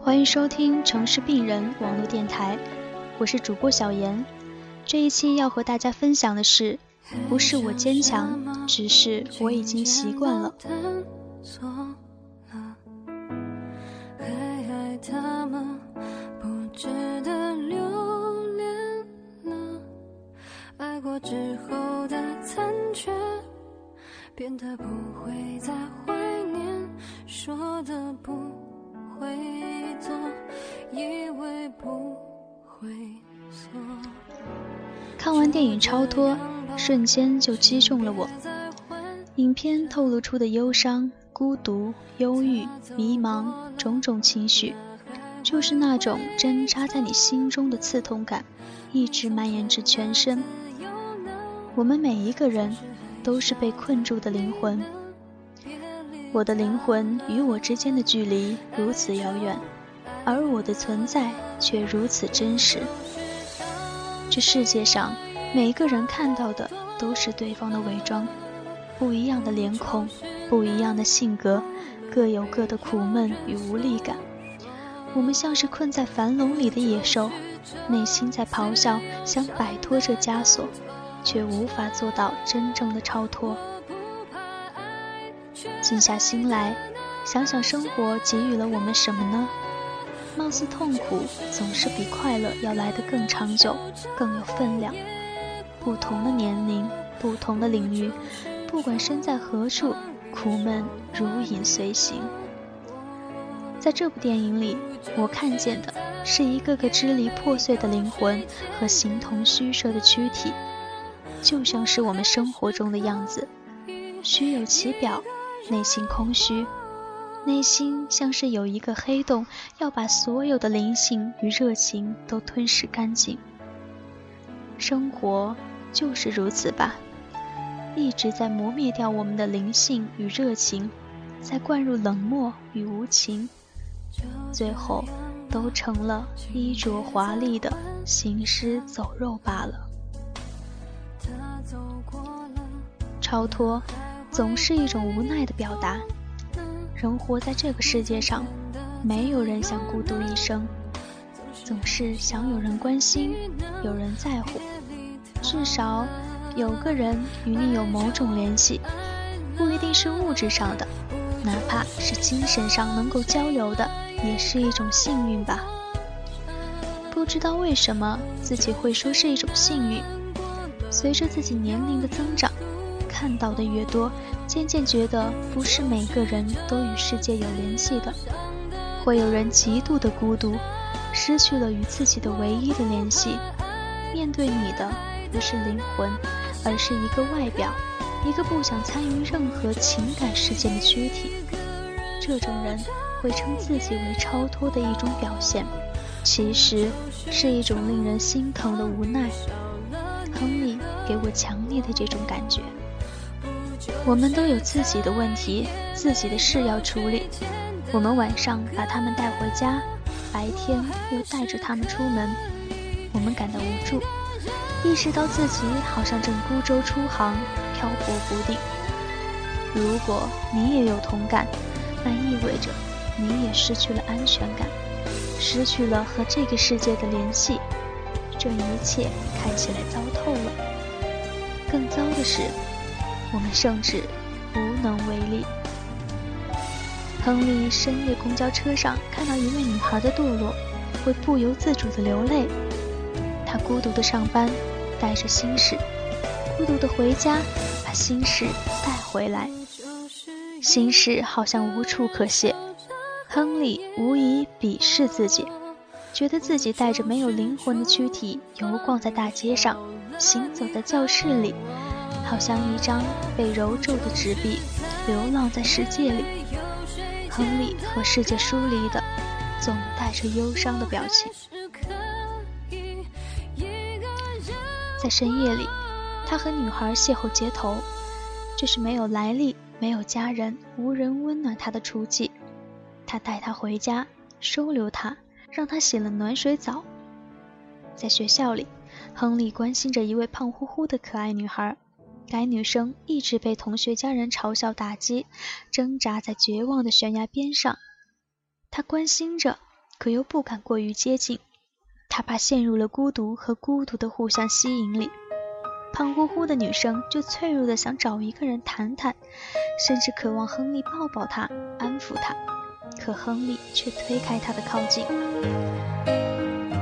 欢迎收听城市病人网络电台，我是主播小严。这一期要和大家分享的是，不是我坚强，只是我已经习惯了。不会错看完电影《超脱》，瞬间就击中了我。影片透露出的忧伤、孤独、忧郁、迷茫种种情绪，就是那种针扎在你心中的刺痛感，一直蔓延至全身。我们每一个人都是被困住的灵魂，我的灵魂与我之间的距离如此遥远，而我的存在却如此真实。这世界上每一个人看到的都是对方的伪装，不一样的脸孔，不一样的性格，各有各的苦闷与无力感。我们像是困在樊笼里的野兽，内心在咆哮，想摆脱这枷锁。却无法做到真正的超脱。静下心来，想想生活给予了我们什么呢？貌似痛苦总是比快乐要来得更长久、更有分量。不同的年龄，不同的领域，不管身在何处，苦闷如影随形。在这部电影里，我看见的是一个个支离破碎的灵魂和形同虚设的躯体。就像是我们生活中的样子，虚有其表，内心空虚，内心像是有一个黑洞，要把所有的灵性与热情都吞噬干净。生活就是如此吧，一直在磨灭掉我们的灵性与热情，在灌入冷漠与无情，最后都成了衣着华丽的行尸走肉罢了。超脱，总是一种无奈的表达。人活在这个世界上，没有人想孤独一生，总是想有人关心，有人在乎，至少有个人与你有某种联系，不一定是物质上的，哪怕是精神上能够交流的，也是一种幸运吧。不知道为什么自己会说是一种幸运，随着自己年龄的增长。看到的越多，渐渐觉得不是每个人都与世界有联系的，会有人极度的孤独，失去了与自己的唯一的联系。面对你的不是灵魂，而是一个外表，一个不想参与任何情感事件的躯体。这种人会称自己为超脱的一种表现，其实是一种令人心疼的无奈。亨利给我强烈的这种感觉。我们都有自己的问题，自己的事要处理。我们晚上把他们带回家，白天又带着他们出门。我们感到无助，意识到自己好像正孤舟出航，漂泊不定。如果你也有同感，那意味着你也失去了安全感，失去了和这个世界的联系。这一切看起来糟透了。更糟的是。我们甚至无能为力。亨利深夜公交车上看到一位女孩的堕落，会不由自主的流泪。他孤独的上班，带着心事；孤独的回家，把心事带回来。心事好像无处可泄。亨利无疑鄙视自己，觉得自己带着没有灵魂的躯体游逛在大街上，行走在教室里。好像一张被揉皱的纸币，流浪在世界里。亨利和世界疏离的，总带着忧伤的表情。在深夜里，他和女孩邂逅街头，这是没有来历、没有家人、无人温暖他的雏妓。他带她回家，收留她，让她洗了暖水澡。在学校里，亨利关心着一位胖乎乎的可爱女孩。该女生一直被同学家人嘲笑打击，挣扎在绝望的悬崖边上。她关心着，可又不敢过于接近，他怕陷入了孤独和孤独的互相吸引里。胖乎乎的女生就脆弱的想找一个人谈谈，甚至渴望亨利抱抱她，安抚她，可亨利却推开她的靠近。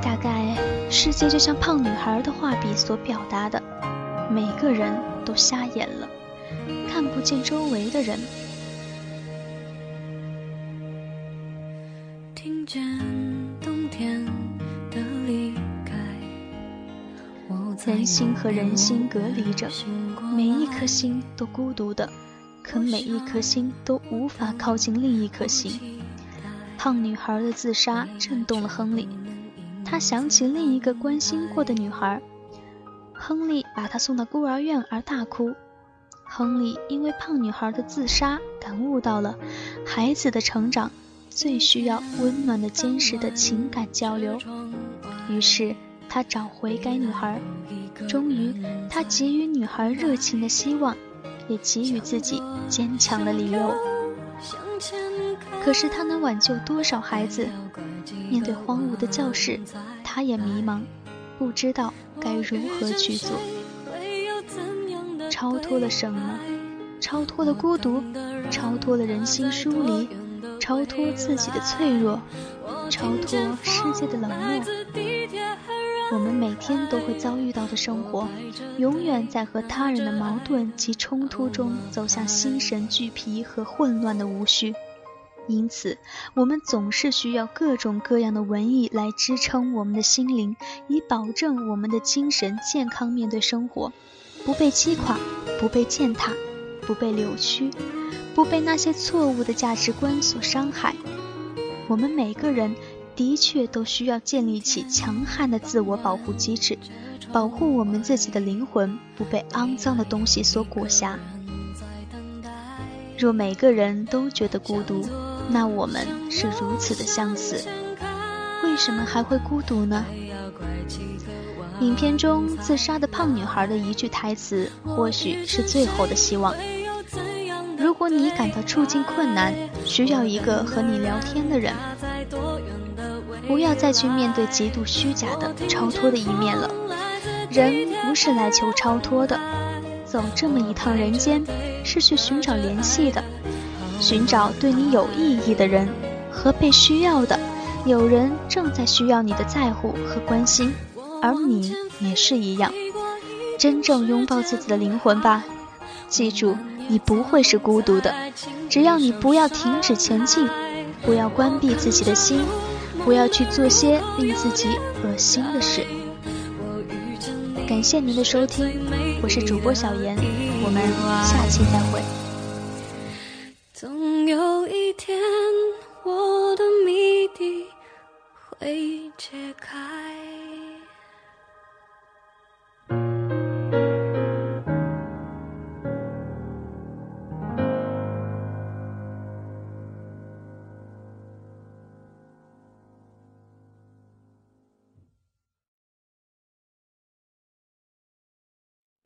大概世界就像胖女孩的画笔所表达的，每个人都瞎眼了，看不见周围的人。听见冬天的离开，人心和人心隔离着，每一颗心都孤独的，可每一颗心都无法靠近另一颗心。胖女孩的自杀震动了亨利，他想起另一个关心过的女孩。亨利把她送到孤儿院而大哭。亨利因为胖女孩的自杀感悟到了孩子的成长。最需要温暖的、坚实的情感交流。于是他找回该女孩，终于他给予女孩热情的希望，也给予自己坚强的理由。可是他能挽救多少孩子？面对荒芜的教室，他也迷茫，不知道该如何去做。超脱了什么？超脱了孤独，超脱了人心疏离。超脱自己的脆弱，超脱世界的冷漠。我们每天都会遭遇到的生活，永远在和他人的矛盾及冲突中走向心神俱疲和混乱的无序。因此，我们总是需要各种各样的文艺来支撑我们的心灵，以保证我们的精神健康面对生活，不被击垮，不被践踏，不被扭曲。不被那些错误的价值观所伤害，我们每个人的确都需要建立起强悍的自我保护机制，保护我们自己的灵魂不被肮脏的东西所裹挟。若每个人都觉得孤独，那我们是如此的相似，为什么还会孤独呢？影片中自杀的胖女孩的一句台词，或许是最后的希望。如果你感到处境困难，需要一个和你聊天的人，不要再去面对极度虚假的超脱的一面了。人不是来求超脱的，走这么一趟人间，是去寻找联系的，寻找对你有意义的人和被需要的。有人正在需要你的在乎和关心，而你也是一样。真正拥抱自己的灵魂吧，记住。你不会是孤独的，只要你不要停止前进，不要关闭自己的心，不要去做些令自己恶心的事。感谢您的收听，我是主播小严，我们下期再会。总有一天，我的谜底会解开。